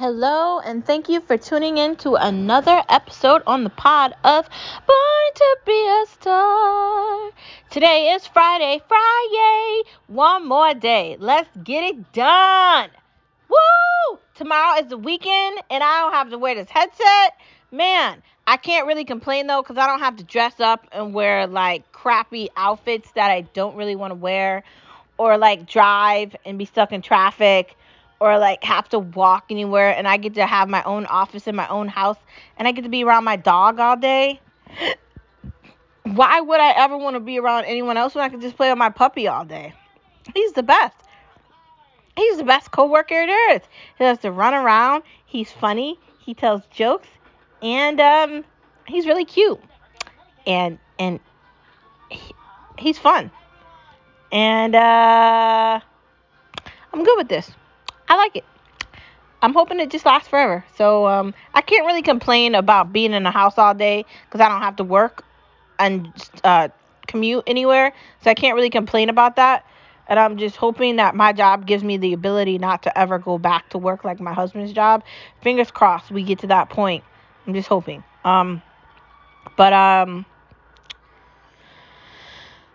Hello, and thank you for tuning in to another episode on the pod of Born to Be a Star. Today is Friday, Friday, one more day. Let's get it done. Woo! Tomorrow is the weekend, and I don't have to wear this headset. Man, I can't really complain though, because I don't have to dress up and wear like crappy outfits that I don't really want to wear, or like drive and be stuck in traffic or like have to walk anywhere and I get to have my own office in my own house and I get to be around my dog all day. Why would I ever want to be around anyone else when I could just play with my puppy all day? He's the best. He's the best coworker there is. He has to run around. He's funny. He tells jokes, and um, he's really cute. And and he, he's fun. And uh, I'm good with this. I like it. I'm hoping it just lasts forever. So um, I can't really complain about being in the house all day because I don't have to work and uh, commute anywhere. So I can't really complain about that. And I'm just hoping that my job gives me the ability not to ever go back to work like my husband's job. Fingers crossed we get to that point. I'm just hoping. Um, but um,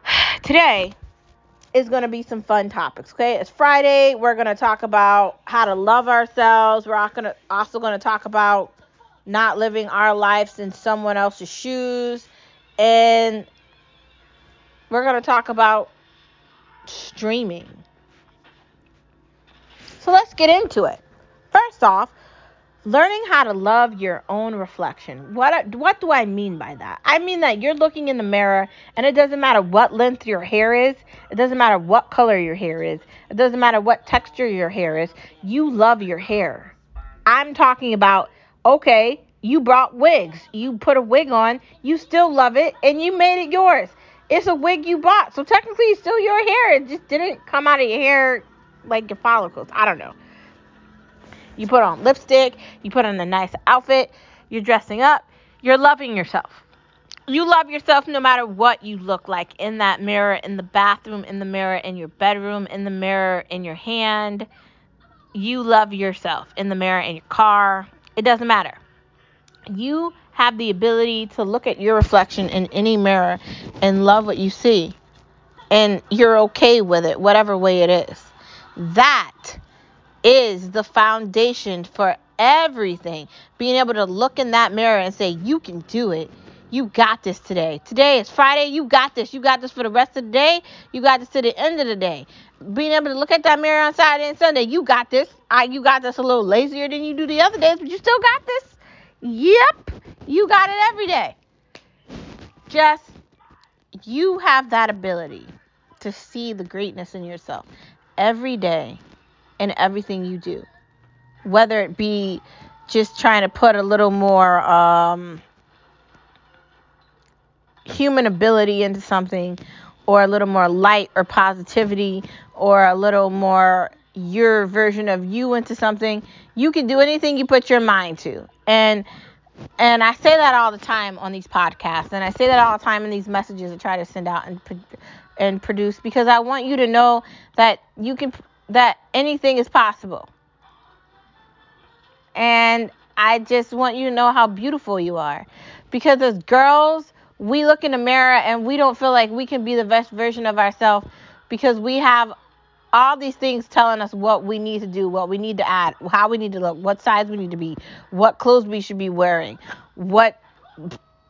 today is going to be some fun topics. Okay, it's Friday. We're going to talk about how to love ourselves. We're also going to talk about not living our lives in someone else's shoes, and we're going to talk about streaming. So let's get into it. First off, learning how to love your own reflection. What what do I mean by that? I mean that you're looking in the mirror and it doesn't matter what length your hair is, it doesn't matter what color your hair is, it doesn't matter what texture your hair is. You love your hair. I'm talking about okay, you brought wigs. You put a wig on, you still love it and you made it yours. It's a wig you bought. So technically it's still your hair. It just didn't come out of your hair like your follicles. I don't know. You put on lipstick, you put on a nice outfit, you're dressing up, you're loving yourself. You love yourself no matter what you look like in that mirror, in the bathroom, in the mirror, in your bedroom, in the mirror, in your hand. You love yourself in the mirror, in your car. It doesn't matter. You have the ability to look at your reflection in any mirror and love what you see. And you're okay with it, whatever way it is. That is the foundation for everything. Being able to look in that mirror and say, You can do it. You got this today. Today is Friday. You got this. You got this for the rest of the day. You got this to the end of the day. Being able to look at that mirror on Saturday and Sunday, you got this. I, you got this a little lazier than you do the other days, but you still got this. Yep, you got it every day. Just you have that ability to see the greatness in yourself every day in everything you do. Whether it be just trying to put a little more um, human ability into something, or a little more light or positivity, or a little more your version of you into something, you can do anything you put your mind to. And and I say that all the time on these podcasts, and I say that all the time in these messages I try to send out and and produce because I want you to know that you can that anything is possible. And I just want you to know how beautiful you are. Because as girls, we look in the mirror and we don't feel like we can be the best version of ourselves because we have all these things telling us what we need to do, what we need to add, how we need to look, what size we need to be, what clothes we should be wearing, what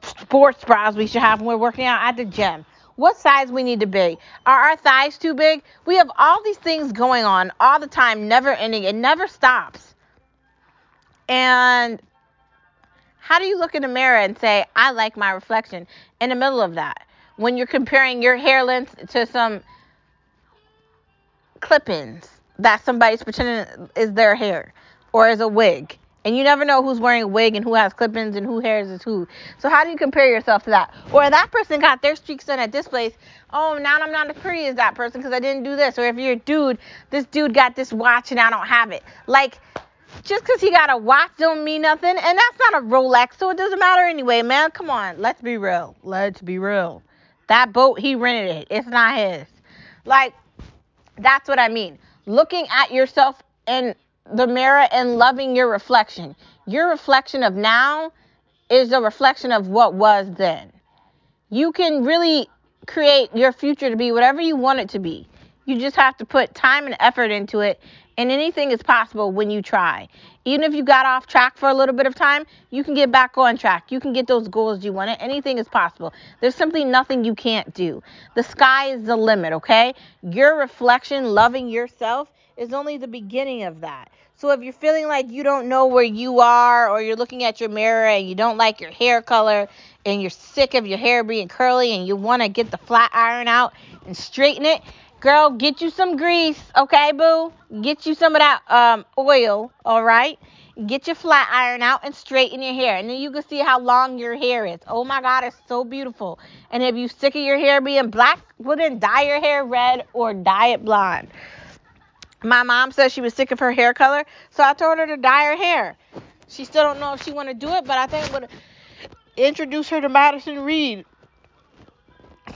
sports bras we should have when we're working out at the gym what size we need to be. Are our thighs too big? We have all these things going on all the time, never ending. It never stops. And how do you look in the mirror and say, I like my reflection in the middle of that? When you're comparing your hair length to some clip-ins that somebody's pretending is their hair or is a wig and you never know who's wearing a wig and who has clip-ins and who hairs is who. So how do you compare yourself to that? Or that person got their streaks done at this place. Oh, now I'm not as pretty as that person because I didn't do this. Or if you're a dude, this dude got this watch and I don't have it. Like, just because he got a watch don't mean nothing. And that's not a Rolex, so it doesn't matter anyway, man. Come on, let's be real. Let's be real. That boat, he rented it. It's not his. Like, that's what I mean. Looking at yourself and the mirror and loving your reflection. Your reflection of now is a reflection of what was then. You can really create your future to be whatever you want it to be. You just have to put time and effort into it, and anything is possible when you try. Even if you got off track for a little bit of time, you can get back on track. You can get those goals you wanted. Anything is possible. There's simply nothing you can't do. The sky is the limit, okay? Your reflection, loving yourself, is only the beginning of that. So if you're feeling like you don't know where you are, or you're looking at your mirror and you don't like your hair color, and you're sick of your hair being curly, and you want to get the flat iron out and straighten it, Girl, get you some grease, okay, boo? Get you some of that um, oil, all right? Get your flat iron out and straighten your hair. And then you can see how long your hair is. Oh my God, it's so beautiful. And if you're sick of your hair being black, well then dye your hair red or dye it blonde. My mom said she was sick of her hair color, so I told her to dye her hair. She still don't know if she want to do it, but I think I'm gonna introduce her to Madison Reed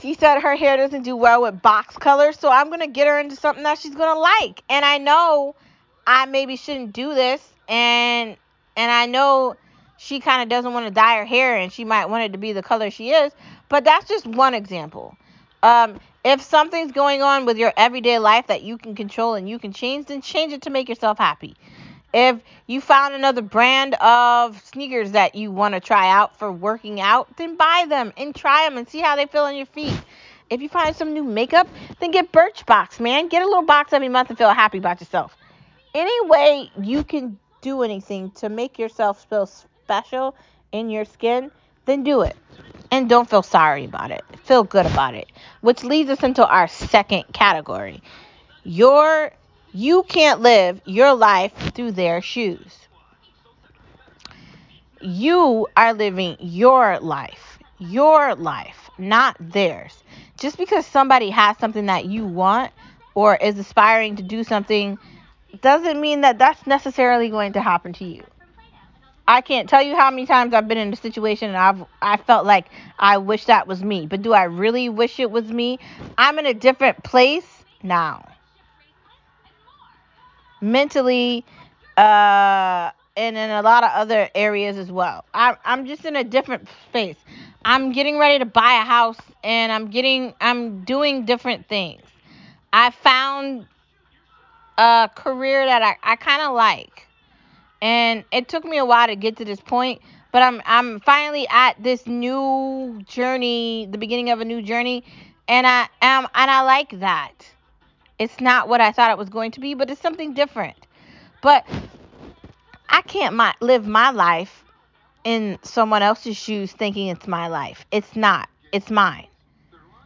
she said her hair doesn't do well with box colors, so I'm gonna get her into something that she's gonna like. And I know I maybe shouldn't do this, and and I know she kind of doesn't want to dye her hair, and she might want it to be the color she is. But that's just one example. Um, if something's going on with your everyday life that you can control and you can change, then change it to make yourself happy. If you found another brand of sneakers that you want to try out for working out, then buy them and try them and see how they feel on your feet. If you find some new makeup, then get Birchbox, man. Get a little box every month and feel happy about yourself. Any way you can do anything to make yourself feel special in your skin, then do it. And don't feel sorry about it. Feel good about it. Which leads us into our second category. Your you can't live your life through their shoes. You are living your life, your life, not theirs. Just because somebody has something that you want or is aspiring to do something doesn't mean that that's necessarily going to happen to you. I can't tell you how many times I've been in a situation and I've I felt like I wish that was me. But do I really wish it was me? I'm in a different place now mentally, uh, and in a lot of other areas as well. I, I'm just in a different space. I'm getting ready to buy a house, and I'm getting, I'm doing different things. I found a career that I, I kind of like, and it took me a while to get to this point. But I'm I'm finally at this new journey, the beginning of a new journey, and I am and I like that. It's not what I thought it was going to be, but it's something different. But I can't my, live my life in someone else's shoes thinking it's my life. It's not. It's mine.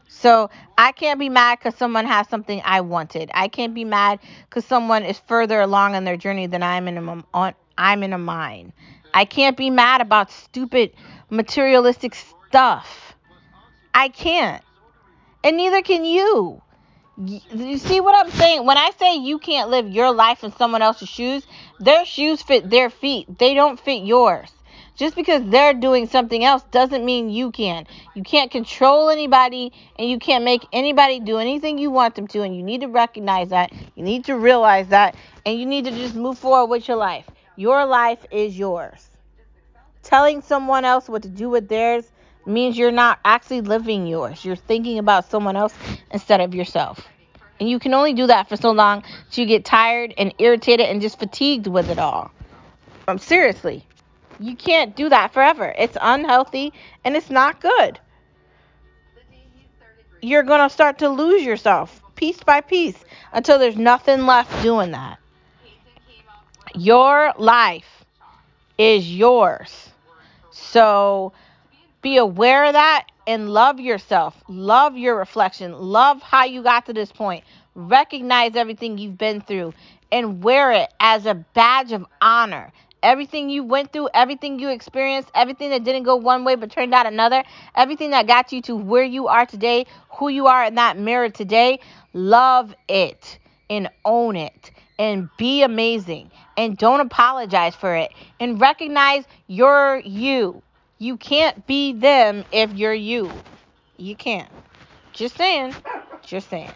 So I can't be mad because someone has something I wanted. I can't be mad because someone is further along in their journey than I'm in a, on, I'm in a mine. I can't be mad about stupid materialistic stuff. I can't. And neither can you. You see what I'm saying? When I say you can't live your life in someone else's shoes, their shoes fit their feet. They don't fit yours. Just because they're doing something else doesn't mean you can. You can't control anybody and you can't make anybody do anything you want them to. And you need to recognize that. You need to realize that. And you need to just move forward with your life. Your life is yours. Telling someone else what to do with theirs means you're not actually living yours. You're thinking about someone else instead of yourself. And you can only do that for so long till you get tired and irritated and just fatigued with it all. Um, seriously, you can't do that forever. It's unhealthy and it's not good. You're going to start to lose yourself piece by piece until there's nothing left doing that. Your life is yours. So, be aware of that and love yourself. Love your reflection. Love how you got to this point. Recognize everything you've been through and wear it as a badge of honor. Everything you went through, everything you experienced, everything that didn't go one way but turned out another, everything that got you to where you are today, who you are in that mirror today, love it and own it and be amazing and don't apologize for it and recognize you're you. You can't be them if you're you. You can't. Just saying. Just saying.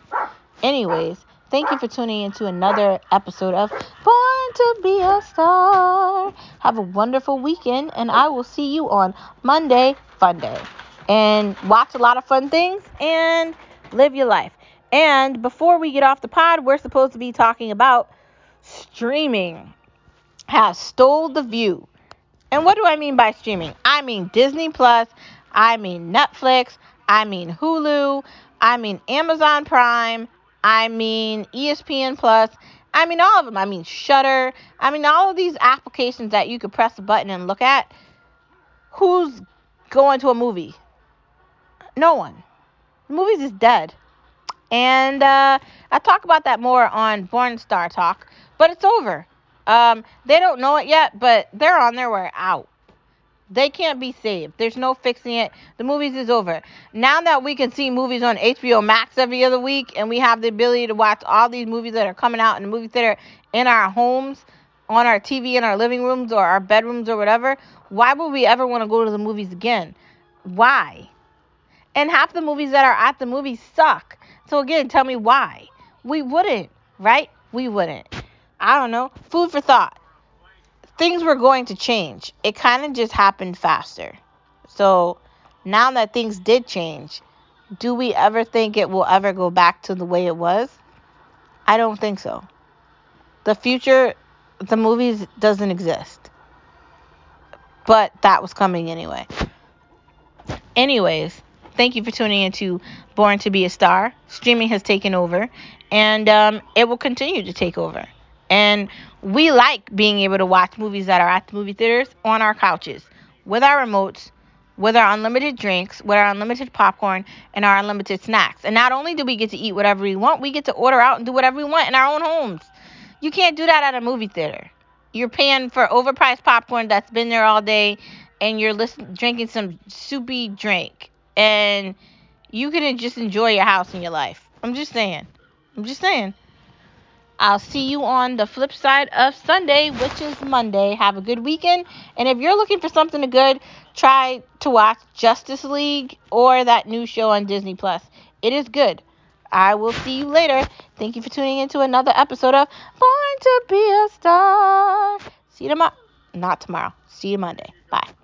Anyways, Thank you for tuning into another episode of Born to Be a Star. Have a wonderful weekend, and I will see you on Monday, Fun Day. And watch a lot of fun things and live your life. And before we get off the pod, we're supposed to be talking about streaming has stole the view. And what do I mean by streaming? I mean Disney Plus, I mean Netflix, I mean Hulu, I mean Amazon Prime, I mean ESPN Plus. I mean all of them. I mean Shudder, I mean all of these applications that you could press a button and look at. Who's going to a movie? No one. The movies is dead. And uh, I talk about that more on Born Star Talk, but it's over. Um, they don't know it yet, but they're on their way out. They can't be saved. There's no fixing it. The movies is over. Now that we can see movies on HBO Max every other week and we have the ability to watch all these movies that are coming out in the movie theater in our homes, on our TV in our living rooms or our bedrooms or whatever, why would we ever want to go to the movies again? Why? And half the movies that are at the movies suck. So again, tell me why. We wouldn't, right? We wouldn't. I don't know. Food for thought things were going to change. It kind of just happened faster. So now that things did change, do we ever think it will ever go back to the way it was? I don't think so. The future, the movies doesn't exist. But that was coming anyway. Anyways, thank you for tuning into Born to Be a Star. Streaming has taken over, and um, it will continue to take over. And we like being able to watch movies that are at the movie theaters on our couches with our remotes, with our unlimited drinks, with our unlimited popcorn, and our unlimited snacks. And not only do we get to eat whatever we want, we get to order out and do whatever we want in our own homes. You can't do that at a movie theater. You're paying for overpriced popcorn that's been there all day, and you're listen- drinking some soupy drink, and you can just enjoy your house and your life. I'm just saying. I'm just saying. I'll see you on the flip side of Sunday, which is Monday. Have a good weekend. And if you're looking for something good, try to watch Justice League or that new show on Disney Plus. It is good. I will see you later. Thank you for tuning into another episode of Born to Be a Star. See you tomorrow. Not tomorrow. See you Monday. Bye.